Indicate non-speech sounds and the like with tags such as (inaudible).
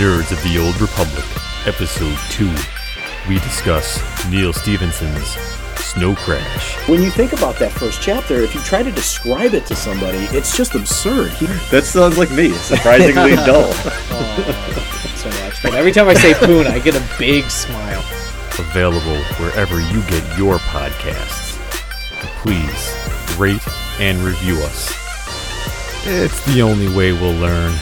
Nerds of the Old Republic, Episode 2. We discuss Neal Stephenson's Snow Crash. When you think about that first chapter, if you try to describe it to somebody, it's just absurd. He, That sounds like me. Surprisingly (laughs) dull. Oh, so much. But every time I say Poon, I get a big smile. Available wherever you get your podcasts. Please rate and review us. It's the only way we'll learn.